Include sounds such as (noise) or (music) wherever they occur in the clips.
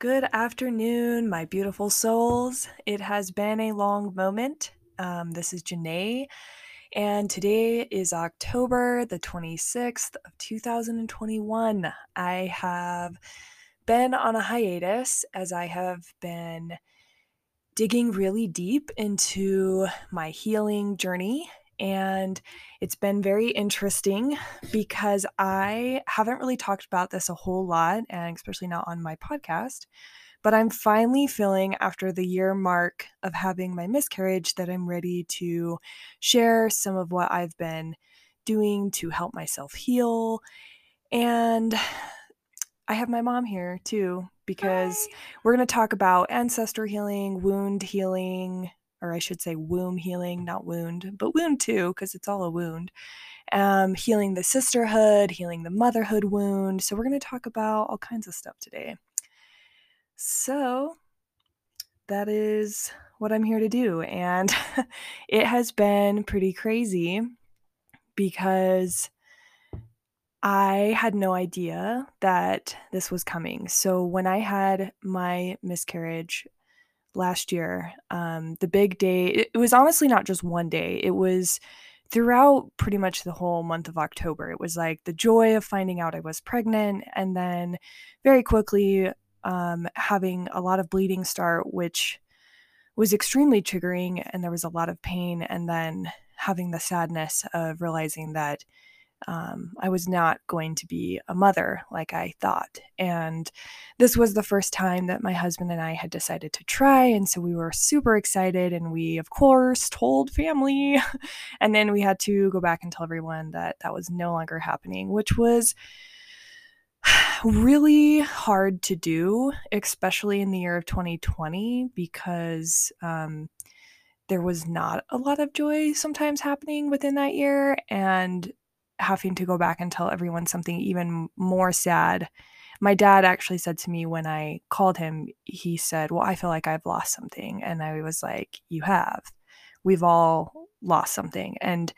Good afternoon, my beautiful souls. It has been a long moment. Um, this is Janae, and today is October the 26th of 2021. I have been on a hiatus as I have been digging really deep into my healing journey and it's been very interesting because I haven't really talked about this a whole lot, and especially not on my podcast. But I'm finally feeling, after the year mark of having my miscarriage, that I'm ready to share some of what I've been doing to help myself heal. And I have my mom here too, because Hi. we're going to talk about ancestor healing, wound healing, or I should say womb healing, not wound, but wound too, because it's all a wound. Um, healing the sisterhood, healing the motherhood wound. So, we're going to talk about all kinds of stuff today. So, that is what I'm here to do. And (laughs) it has been pretty crazy because I had no idea that this was coming. So, when I had my miscarriage last year, um, the big day, it, was honestly not just one day, it was throughout pretty much the whole month of October. It was like the joy of finding out I was pregnant, and then very quickly um, having a lot of bleeding start, which was extremely triggering, and there was a lot of pain, and then having the sadness of realizing that um, I was not going to be a mother like I thought. And this was the first time that my husband and I had decided to try. And so we were super excited. And we, of course, told family. (laughs) and then we had to go back and tell everyone that that was no longer happening, which was (sighs) really hard to do, especially in the year of 2020, because. Um, there was not a lot of joy sometimes happening within that year. And having to go back and tell everyone something even more sad. My dad actually said to me when I called him, he said, Well, I feel like I've lost something. And I was like, You have. We've all lost something. And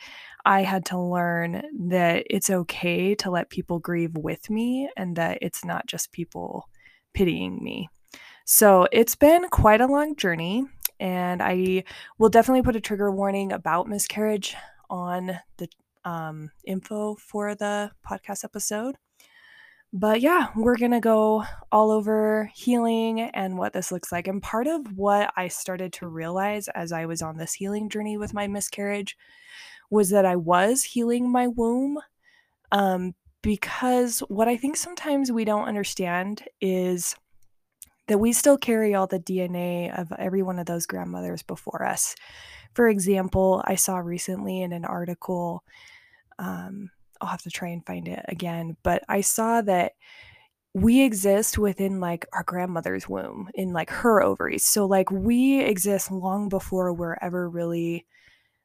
I had to learn that it's okay to let people grieve with me and that it's not just people pitying me. So it's been quite a long journey. And I will definitely put a trigger warning about miscarriage on the um, info for the podcast episode. But yeah, we're going to go all over healing and what this looks like. And part of what I started to realize as I was on this healing journey with my miscarriage was that I was healing my womb. Um, because what I think sometimes we don't understand is that we still carry all the DNA of every one of those grandmothers before us. For example, I saw recently in an article um, I'll have to try and find it again, but I saw that we exist within like our grandmother's womb in like her ovaries. So like we exist long before we're ever really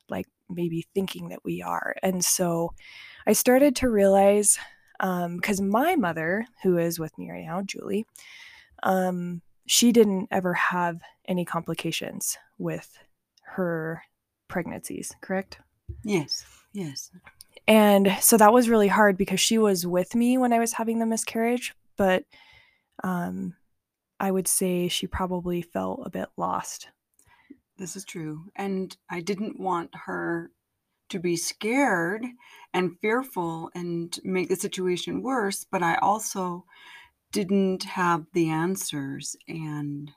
like maybe thinking that we are. And so I started to realize because um, my mother, who is with me right now, Julie, um, she didn't ever have any complications with her pregnancies, correct? Yes, yes. And so that was really hard because she was with me when I was having the miscarriage, but um, I would say she probably felt a bit lost. This is true. And I didn't want her to be scared and fearful and make the situation worse, but I also didn't have the answers. And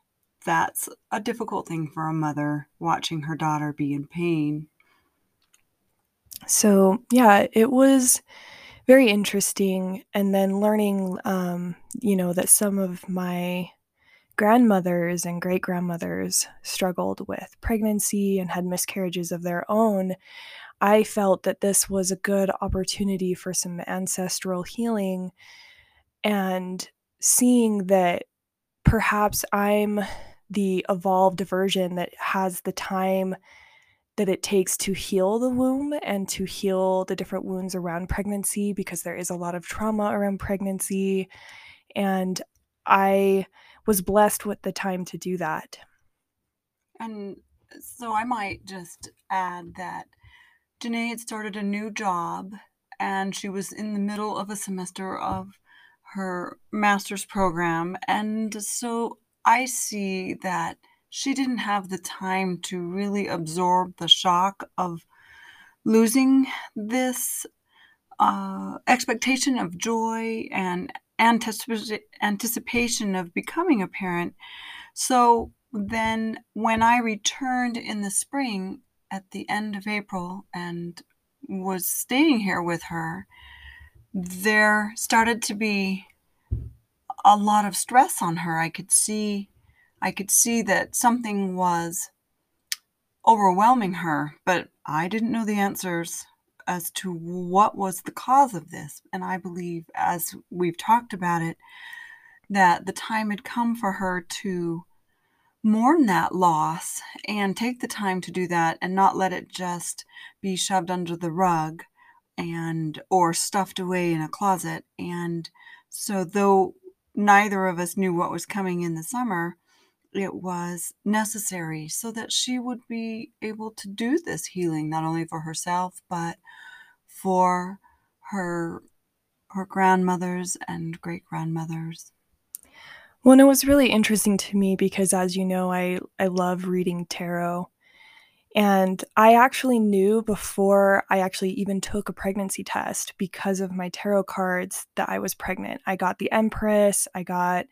that's a difficult thing for a mother watching her daughter be in pain. So, yeah, it was very interesting. And then learning, um, you know, that some of my grandmothers and great grandmothers struggled with pregnancy and had miscarriages of their own. I felt that this was a good opportunity for some ancestral healing and seeing that perhaps I'm the evolved version that has the time that it takes to heal the womb and to heal the different wounds around pregnancy because there is a lot of trauma around pregnancy. And I was blessed with the time to do that. And so I might just add that Janae had started a new job and she was in the middle of a semester of her master's program. And so I see that she didn't have the time to really absorb the shock of losing this uh, expectation of joy and anticip- anticipation of becoming a parent. So then, when I returned in the spring at the end of April and was staying here with her, there started to be a lot of stress on her. I could see I could see that something was overwhelming her, but I didn't know the answers as to what was the cause of this. And I believe, as we've talked about it, that the time had come for her to mourn that loss and take the time to do that and not let it just be shoved under the rug and or stuffed away in a closet and so though neither of us knew what was coming in the summer it was necessary so that she would be able to do this healing not only for herself but for her her grandmothers and great grandmothers well, and it was really interesting to me because, as you know, I, I love reading tarot. And I actually knew before I actually even took a pregnancy test because of my tarot cards that I was pregnant. I got the Empress, I got,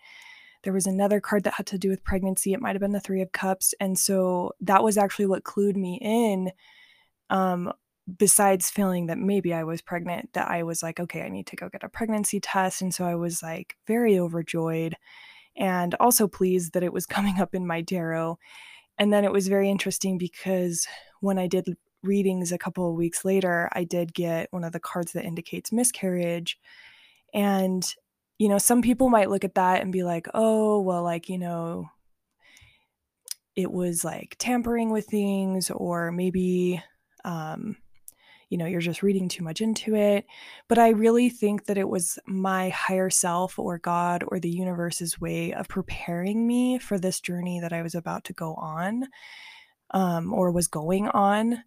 there was another card that had to do with pregnancy. It might have been the Three of Cups. And so that was actually what clued me in. Um, besides feeling that maybe I was pregnant, that I was like, okay, I need to go get a pregnancy test. And so I was like very overjoyed and also pleased that it was (laughs) coming up in my tarot. And then it was very interesting because when I did readings a couple of weeks later, I did get one of the cards that indicates miscarriage. And, you know, some people might look at that and be like, oh, well, like, you know, it was like tampering with things, or maybe, um, you know, you're just reading too much into it. But I really think that it was my higher self or God or the universe's way of preparing me for this journey that I was about to go on um, or was going on.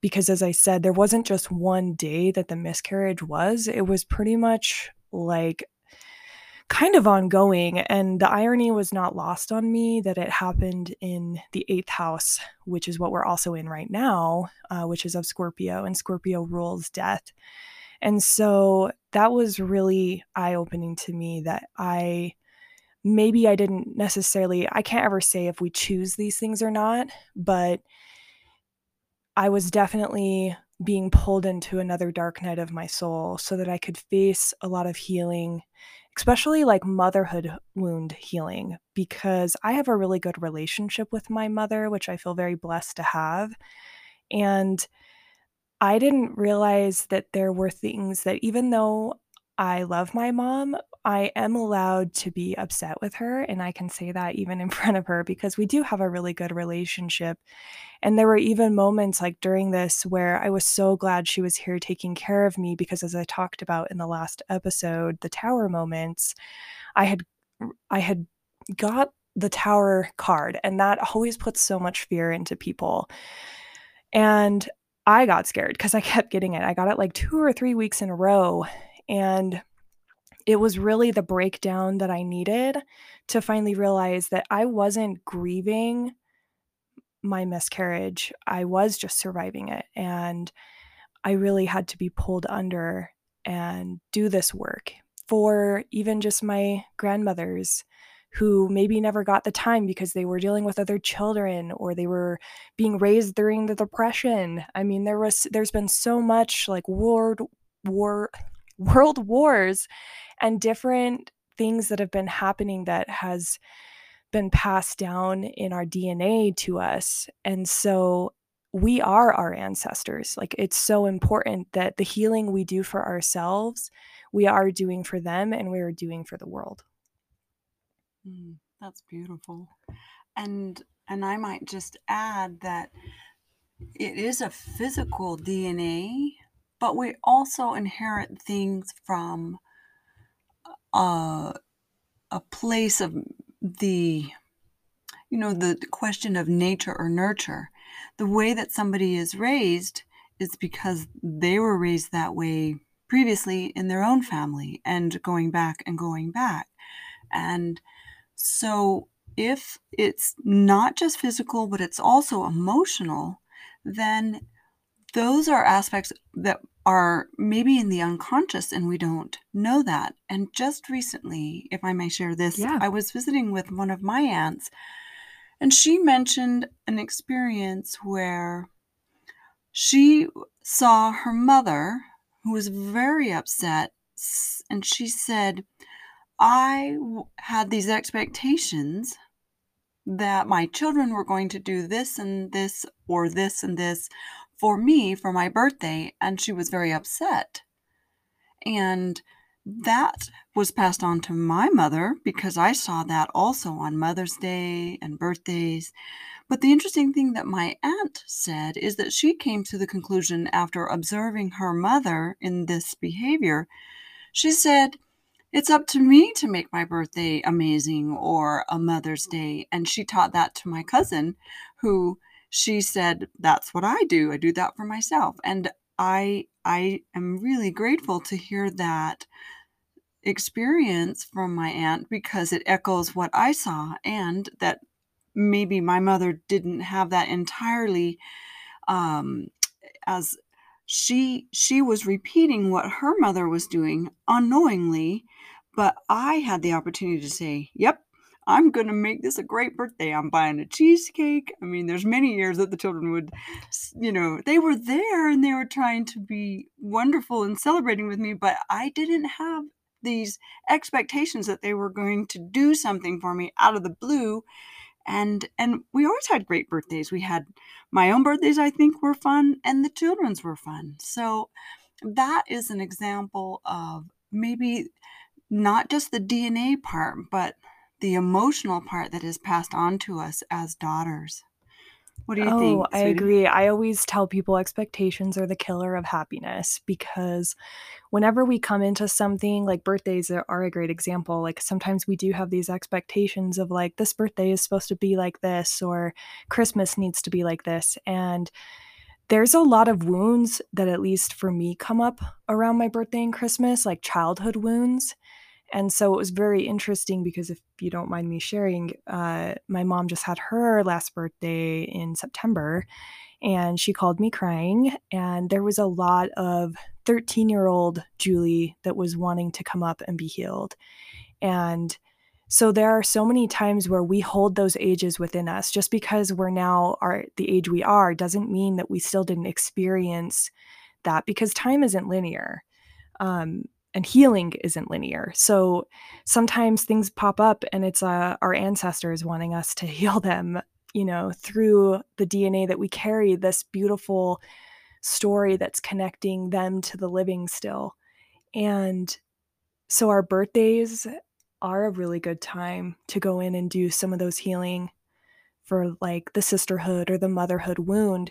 Because as I said, there wasn't just one day that the miscarriage was, it was pretty much like kind of ongoing. And the irony was not lost on me that it happened in the eighth house, which is what we're also in right now, uh, which is of Scorpio, and Scorpio rules death. And so that was really eye opening to me that I maybe I didn't necessarily, I can't ever say if we choose these things or not, but I was definitely being pulled into another dark night of my soul so that I could face a lot of healing especially like motherhood wound healing, because I have a really good relationship with my mother, which I feel very blessed to have. And I didn't realize that there were things that, even though I love my mom, I am allowed to be upset with her. And I can say that even in (laughs) front of her because we do have a really good relationship. And there were even moments like during this where I was so glad she was here taking care of me because as I talked about in the last episode, the tower moments, I had I had got the tower card and that always puts so much fear into people. And I got scared because I kept getting it. I got it like 2 or 3 weeks in a row and it was really the breakdown that I needed to finally realize that I wasn't grieving my miscarriage. I was just surviving it. And I really had to be pulled under and do this work for even just my grandmothers who maybe never got the time because they were dealing with other children or they were being raised during the depression. I mean there was there's been so much like world war world wars and different things that have been happening that has been passed down in our DNA to us. And so we are our ancestors. Like it's so important that the healing we do for ourselves, we are doing for them and we are doing for the world. Mm, that's beautiful. And and I might just add that it is a physical DNA, but we also inherit things from a, uh, a place of the you know the question of nature or nurture the way that somebody is raised is because they were raised that way previously in their own family and going back and going back. And so if it's not just physical, but it's also emotional, then those are aspects that are maybe in the unconscious and we don't know that. And just recently, if I may share this, Yeah. I was visiting with one of my aunts and she mentioned an experience where she saw her mother, who was very upset, and she said, I w- had these expectations that my children were going to do this and this or this and this for me for my birthday, and she was very upset. And that was passed on to my mother because I saw that also on Mother's Day and birthdays. But the interesting thing that my aunt said is that she came to the conclusion after observing her mother in this behavior. She said, It's up to me to make my birthday amazing or a Mother's Day. And she taught that to my cousin, who she said, That's what I do. I do that for myself. And I I am really grateful to hear that experience from my aunt because it echoes what I saw and that maybe my mother didn't have that entirely um, as she she was repeating what her mother was doing unknowingly but i had the opportunity to say yep i'm going to make this a great birthday. I'm buying a cheesecake. I mean there's many years that the children would you know they were there and they were trying to be wonderful and celebrating with me but i didn't have these expectations that they were going to do something for me out of the blue. And and we always had great birthdays. We had my own birthdays i think were fun and the children's were fun. So that is an example of maybe not just the dna part but the emotional part that is passed on to us as daughters what do you think? Oh, think I agree. I always tell people expectations are the killer of happiness because whenever we come into something like birthdays are a great example, like sometimes we do have these expectations of like this birthday is supposed to be like this or Christmas needs to be like this. And there's a lot of wounds that, at least for me, come up around my birthday and Christmas, like childhood wounds. And so it was very interesting because if you don't mind me sharing, uh, my mom just had her last birthday in September and she called me crying. And there was a lot of 13 year old Julie that was wanting to come up and be healed. And so there are so many times where we hold those ages within us. Just because we're now are the age we are doesn't mean that we still didn't experience that because time isn't linear. Um, and healing isn't linear. So sometimes things pop up and it's uh, our ancestors wanting us to (laughs) heal them, you know, through the DNA that we carry, this beautiful story that's connecting them to the living still. And so our birthdays are a really good time to go in and do some of those healing for like the sisterhood or the motherhood wound.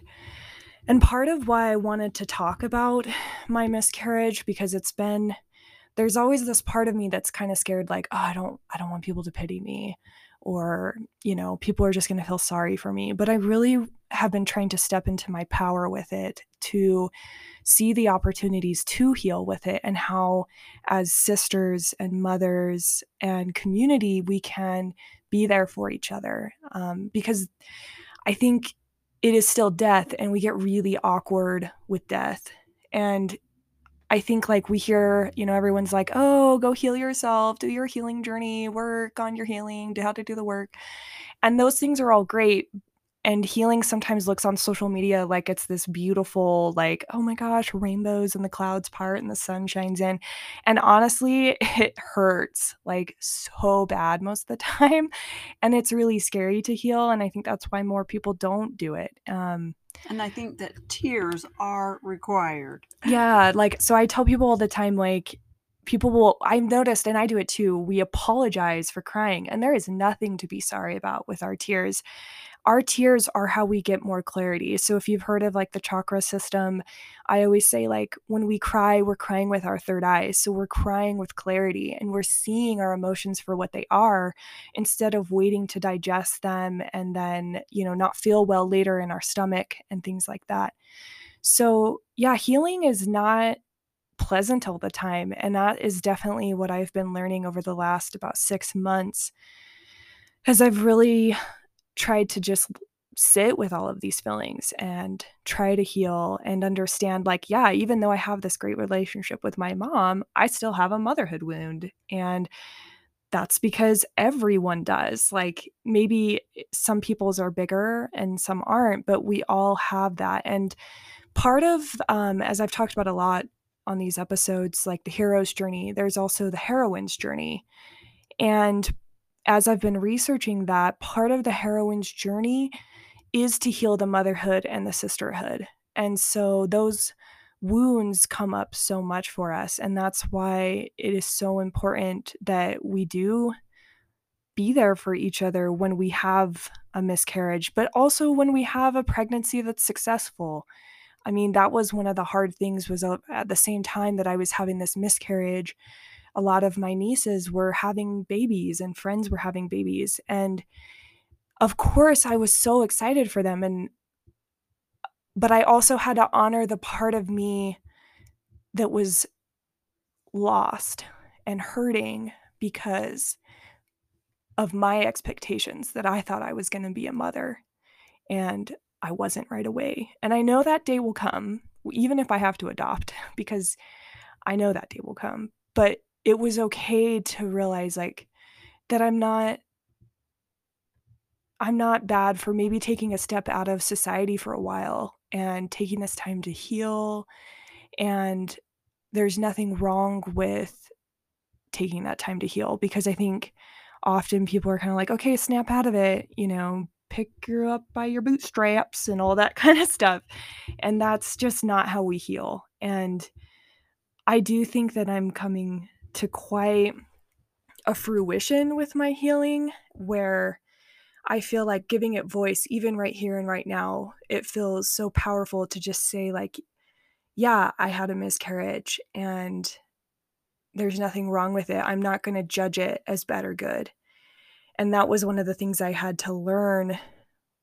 And part of why I wanted to talk about my miscarriage because it's been there's always this part of me that's kind of scared like, oh, I don't I don't want people to pity me or, you know, people are just going to feel sorry for me. But I really have been trying to step into my power with it to see the opportunities to heal with it and how as sisters and mothers and community we can be there for each other um, because i think it is still death and we get really awkward with death and i think like we hear you know everyone's like oh go heal yourself do your healing journey work on your healing do how to do the work and those things are all great and healing sometimes looks on social media like it's this beautiful like oh my gosh rainbows and the clouds part and the sun shines in. And honestly (laughs) it hurts like so bad most of the (laughs) time and it's really scary to heal and i think that's why more people don't do it um and i think that tears are required. Yeah like so i tell people all the time like people will i've noticed and i do it too we apologize for crying and there is nothing to be sorry about with our tears our tears are how we get more clarity. So if you've heard of like the chakra system, I always say like when we cry, we're crying with our third eye. So we're crying with clarity and we're seeing our emotions for what they are instead of waiting to digest them and then, you know, not feel well later in our stomach and things like that. So, yeah, healing is not pleasant all the time. And that is definitely what I've been learning over the last about six months. As I've really tried to just sit with all of these feelings and try to heal and understand like yeah even though i have this great relationship with my mom i still have a motherhood wound. And that's because everyone does. Like maybe eh, some people's are bigger and some aren't but we all have that. And part of um, as i've talked about a lot on these episodes like the hero's journey there's also the heroine's journey. And as i've been researching that part of the heroine's journey is to heal the motherhood and the sisterhood. And so those wounds come up so much for us. And that's why it is so important that we do be there for each other when we have a miscarriage, but also when we have a pregnancy that's successful. I mean, that was one of the hard things was uh, at the same time that I was having this miscarriage, a lot of my nieces were having babies and friends were having babies and of course I was so excited for them and but I also had to honor the part of me that was lost and hurting because of my expectations that I thought I was going to be a mother and I wasn't right away. And I know that day will come, even if I have to adopt, (laughs) because I know that day will come. But it was okay to realize like that I'm not I'm not bad for maybe taking a step out of society for a while and taking this time to heal. And there's nothing wrong with taking that time to heal because I think often people are kind of like, okay, snap out of it, you know, pick you up by your bootstraps and all that (laughs) kind of stuff. And that's just not how we heal. And I do think that I'm coming to quite a fruition with my healing where I feel like giving it voice, even right here and right now, it feels so powerful to just say, like, yeah, I had a miscarriage and there's nothing wrong with it. I'm not going to judge it as bad or good. And that was one of the things I had to learn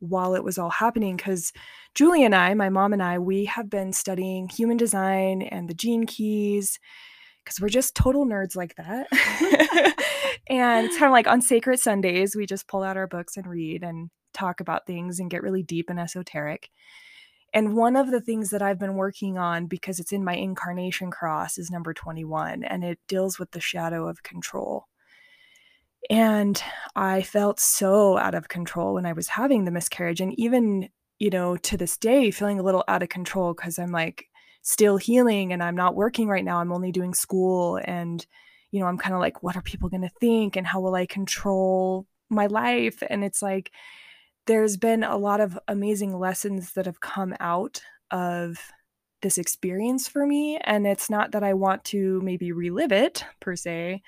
while it was all happening because Julie and I, my mom and I, we have been studying human design and the gene keys because we're just total nerds like that. (laughs) (laughs) and it's kind of like on sacred Sundays, we just pull out our books and read and talk about things and get really deep and esoteric. And one of the things that I've been working on because it's in my incarnation cross is number 21, and it deals with the shadow of control. And I felt so out of control when I was having the miscarriage. And even, you know, to this day, feeling a little out of control because I'm like, still healing and I'm not working right now. I'm only doing school and you know, I'm kind of like what are people going to think and how will I control my life? And it's like there's been a lot of amazing lessons that have come out of this experience for me and it's not that I want to maybe relive it per se,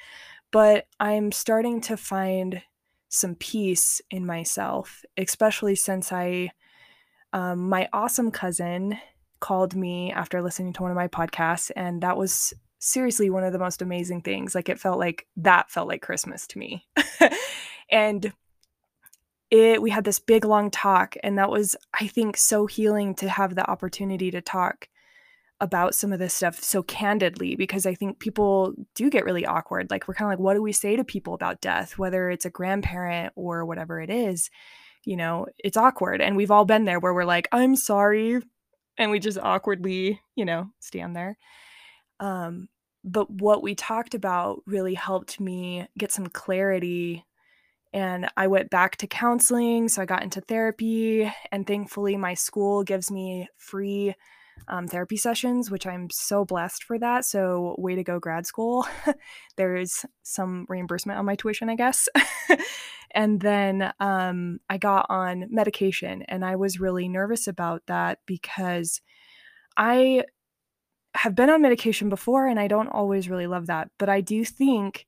but I'm starting to find some peace in myself, especially since I um, my awesome cousin called me after listening to one of my podcasts and that was seriously one of the most amazing things. Like it felt like that felt like christmas to me. (laughs) And it we had this big long talk and that was i think so healing to have the opportunity to talk about some of this stuff so candidly because i think people do get really awkward. Like we're kind of like what do we say to people about death whether it's a grandparent or whatever it is? You know it's awkward. And we've all been there where we're like i'm sorry and we just awkwardly, you know, stand there. Um, but what we talked about really helped me get some clarity. And I went back to counseling. So I got into therapy. And thankfully, my school gives me free um, therapy sessions, which I'm so blessed for that. So, way to go, grad school. (laughs) There's some reimbursement on my tuition, I guess. (laughs) and then um, I got on medication, and I was really nervous about that because I have been on medication before and I don't always really love that. But I do think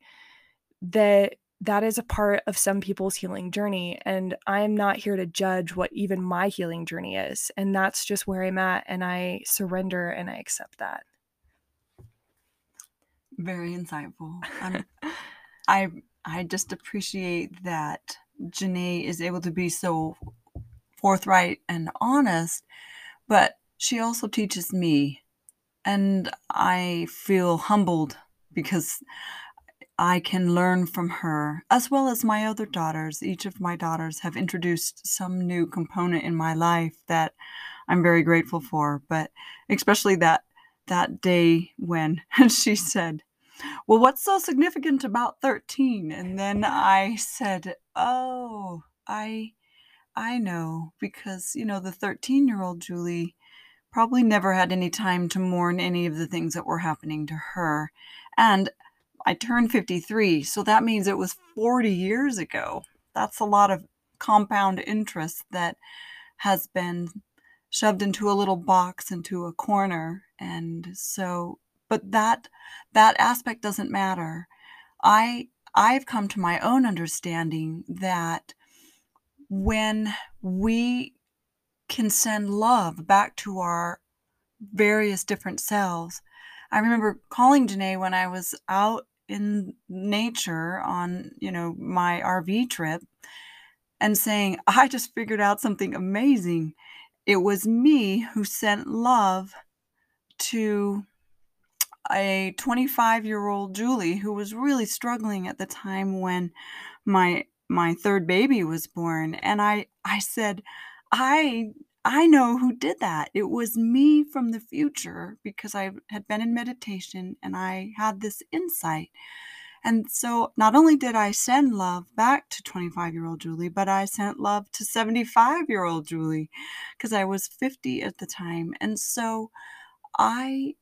that that is a part of some people's healing journey. And I'm not here to judge what even my healing journey is. And that's just where I'm at. And I surrender and I accept that. Very insightful. (laughs) I I just appreciate that Janae is able to be so forthright and honest, but she also teaches me and I feel humbled because I can learn from her, as well as my other daughters. Each of my daughters have introduced some new component in my life that I'm very grateful for. But especially that that day when (laughs) she said, "Well, what's so significant about 13?" And then I said, "Oh, I I know because, you know, the 13-year-old Julie probably never had any time to mourn any of the things that were happening to her. And I turned 53, so that means it was 40 years ago. That's a lot of compound interest that has been shoved into a little box into a corner and so but that that aspect doesn't matter. I I've come to my own understanding that when we can send love back to our various different selves. I remember calling Janae when I was out in nature on, you know, my RV trip and saying, (laughs) I just figured out something amazing. It was me who sent love to a 25 year old Julie who was really struggling at the time when my my third baby was born and I I said I I know who did that. It was me from the future because I had been in meditation and I had this insight. And so not only did I send love back to 25 year old Julie, but I sent love to 75 year old Julie because I was 50 at the time. And so I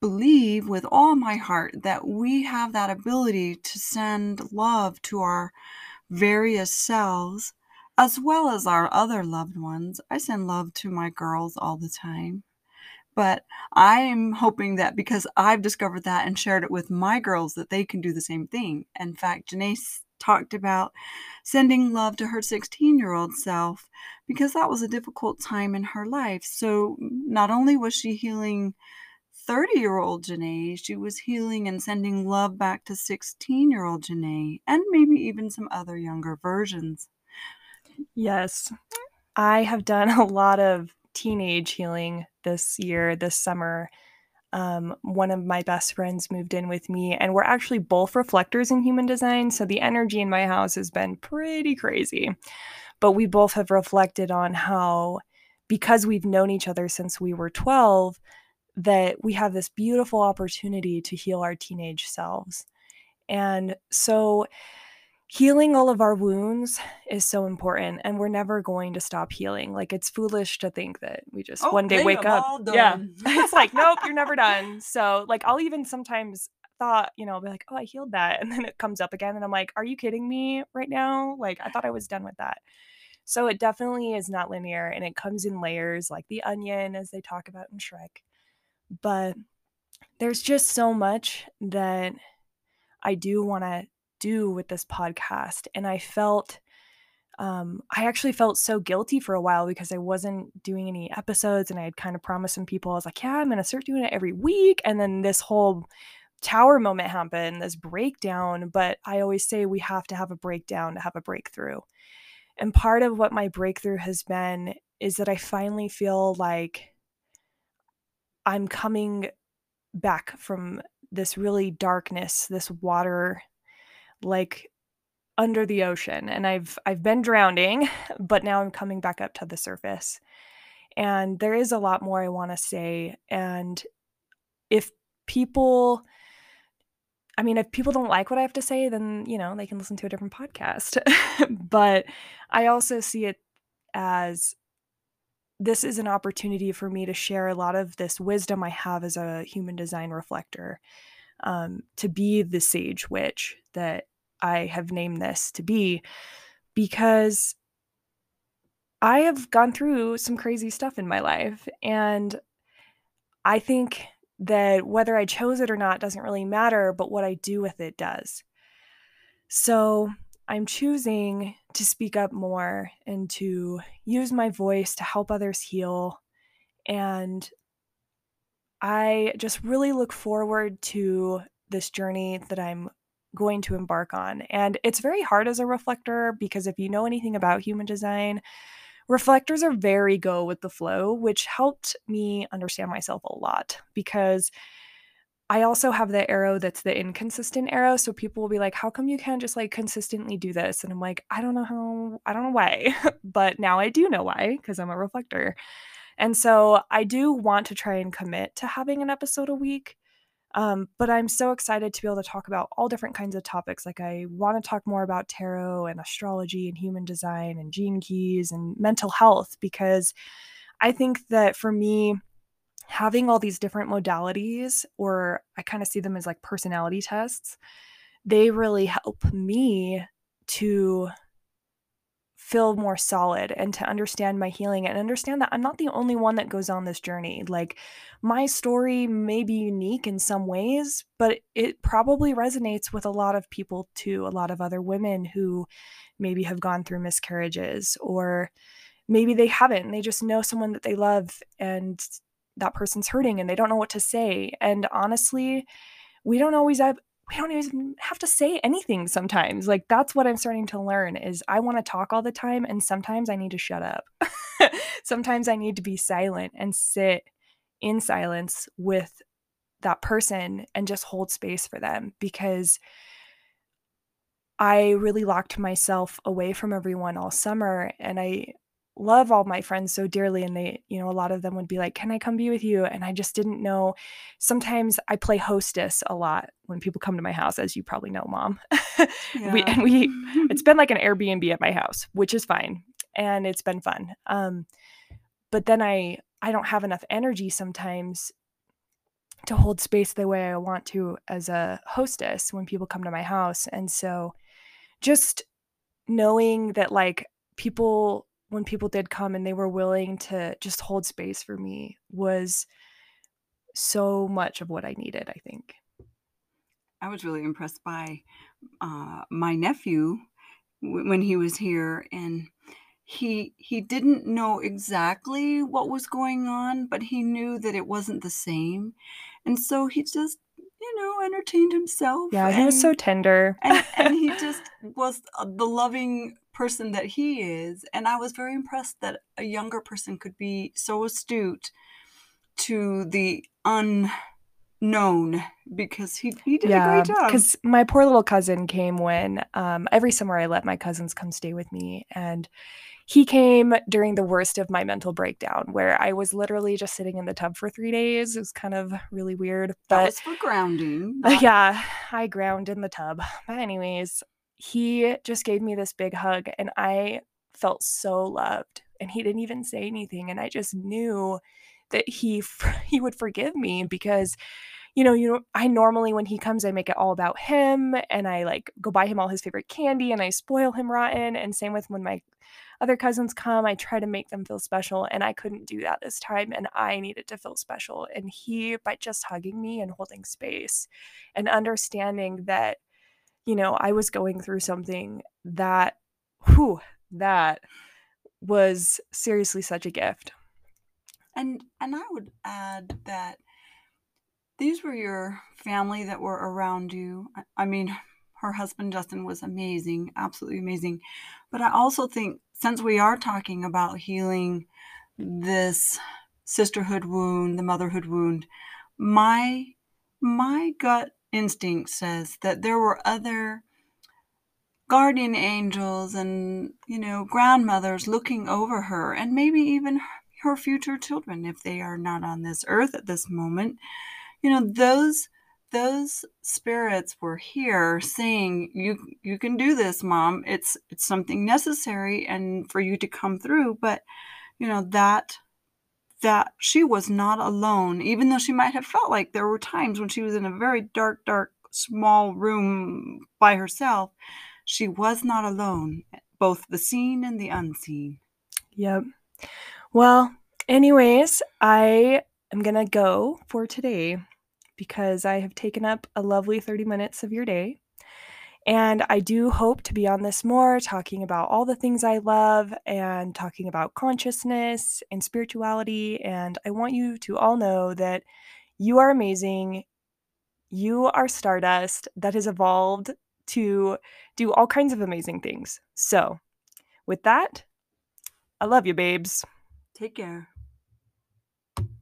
believe with all my heart that we have that ability to send love to our various selves as well as our other loved ones. I send love to my girls all the time. But I'm hoping that because I've discovered that and shared it with my girls, that they can do the same thing. In fact, Janae talked about sending love to her 16 year old self because that was a difficult time in her life. So not only was she healing 30 year old Janae, she was healing and sending love back to 16 year old Janae and maybe even some other younger versions. Yes. I have done (laughs) a lot of teenage healing this year, this summer. Um, one of my best friends moved in with me, and we're actually both reflectors in human design. So the energy in my house has been pretty crazy. But we both have reflected on how, because we've known each other since we were 12, that we have this beautiful opportunity to heal our teenage selves. And so, healing all of our wounds is so important and we're never going to stop healing like it's foolish to think that we just Oh, one day wake up yeah (laughs) it's like nope you're never done. So like i'll even sometimes thought you know be like oh i healed that (laughs) and then it comes up again and i'm like are you kidding me right now? Like i thought i was done with that. So it definitely is not linear and it comes in layers like the onion as they talk about in shrek but there's just so much that i do want to do with this podcast. And I felt, um, I actually felt so guilty for a while because I wasn't doing any episodes and I had kind of promised some people, I was like, yeah, I'm going to start doing it every week. And then this whole tower moment happened, this breakdown. But I always say we have to have a breakdown to have a breakthrough. And part of what my breakthrough has been is that I finally feel like I'm coming back from this really darkness, this water like under the ocean and I've I've been drowning, (laughs) but now I'm coming back up to the surface. And there is a lot more I want to say and if people I mean, if people don't like what I have to say, then, you know, they can listen to a different podcast. (laughs) but I also see it as this is an opportunity for me to share a lot of this wisdom I have as a human design reflector, um, to be the sage witch that I have named this to be because I have gone through some crazy stuff in my life. And I think that whether I chose it or not doesn't really matter, but what I do with it does. So I'm choosing to speak up more and to use my voice to help others heal. And I just really look forward to this journey that I'm going to embark on. And it's very hard as a reflector because if you know anything about human design, reflectors are very go with the flow, which helped me understand myself a lot because I also have the arrow that's the inconsistent arrow. So people will be like, how come you can't just like consistently do this? And I'm like, I don't know how, I don't know why. (laughs) but now I do know why because I'm a reflector. And so I do want to try and commit to having an episode a week. Um, but I'm so excited to be able to talk about all different kinds of topics. Like, I want to talk more about tarot and astrology and human design and gene keys and mental health because I think that for me, having all these different modalities, or I kind of see them as like personality tests, they really help me to feel more solid and to understand my healing and understand that I'm not the only one that goes on this journey. Like, my story may be unique in some ways, but it probably resonates with a lot of people too, a lot of other women who maybe have gone through miscarriages or maybe they haven't. They just know someone that they love and that person's hurting and they don't know what to say. And honestly, we don't always have we don't even have to say anything sometimes. Like that's what I'm starting to learn is I want to talk all the time and sometimes I need to shut up. (laughs) sometimes I need to be silent and sit in silence with that person and just hold space for them because I really locked myself away from everyone all summer and I love all my friends so dearly and they you know a lot of them would be like can i come be with you and i just didn't know sometimes i play hostess a lot when people come to my house as you probably know mom (laughs) yeah. we and we it's (laughs) been like an airbnb at my house which is fine and it's been fun um but then i i don't have enough energy sometimes to hold space the way i want to as a hostess when people come to my house and so just knowing that like people when people did come and they were willing to just hold space for me was so much of what I needed, I think. I was really impressed by uh, my nephew when he was here, and he he didn't know exactly what was going on, but he knew that it wasn't the same, and so he just you know entertained himself. Yeah, he was so tender, and, and he (laughs) just was uh, the loving person that he is. And I was very impressed that a younger person could be so astute to the unknown because he, he did yeah, a great job. Because my poor little cousin came when um, every summer I let my cousins come stay with me. And he came during the worst of my mental breakdown where I was literally just sitting in the tub for three days. It was kind of really weird. But that was for grounding. Uh, yeah, I ground in the tub. But anyways, he just gave me this big hug and I felt so loved and he didn't even say anything and I just knew that he (laughs) he would forgive me because you know, you know, I normally when he comes I make it all about him and I like go buy him all his favorite candy and I spoil him rotten and same with when my other cousins come, I try to make them feel special and I couldn't do that this time and I needed to feel special and he by just hugging me and holding space and understanding that you know, I was going through something that, whew, that was seriously such a gift. And and I would add that these were your family that were around you. I mean, her husband Justin was amazing, absolutely amazing. But I also think since we are talking about healing this sisterhood wound, the motherhood wound, my my gut instinct says that there were other guardian angels and, you know, grandmothers looking over her and maybe even her future children if they are not on this earth at this moment. You know, those those spirits were here saying you you can do this mom it's it's something necessary and for you to come through but you know that that she was not alone, even though she might have felt like there were times when she was in a very dark, dark, small room by herself. She was not alone, both the seen and the unseen. Yep. Well, anyways, I am going to go for today because I have taken up a lovely 30 minutes of your day. And I do hope to be on this more, talking about all the things I love and talking about consciousness and spirituality. And I want you to all know that you are amazing. You are stardust that has evolved to do all kinds of amazing things. So, with that, I love you, babes. Take care.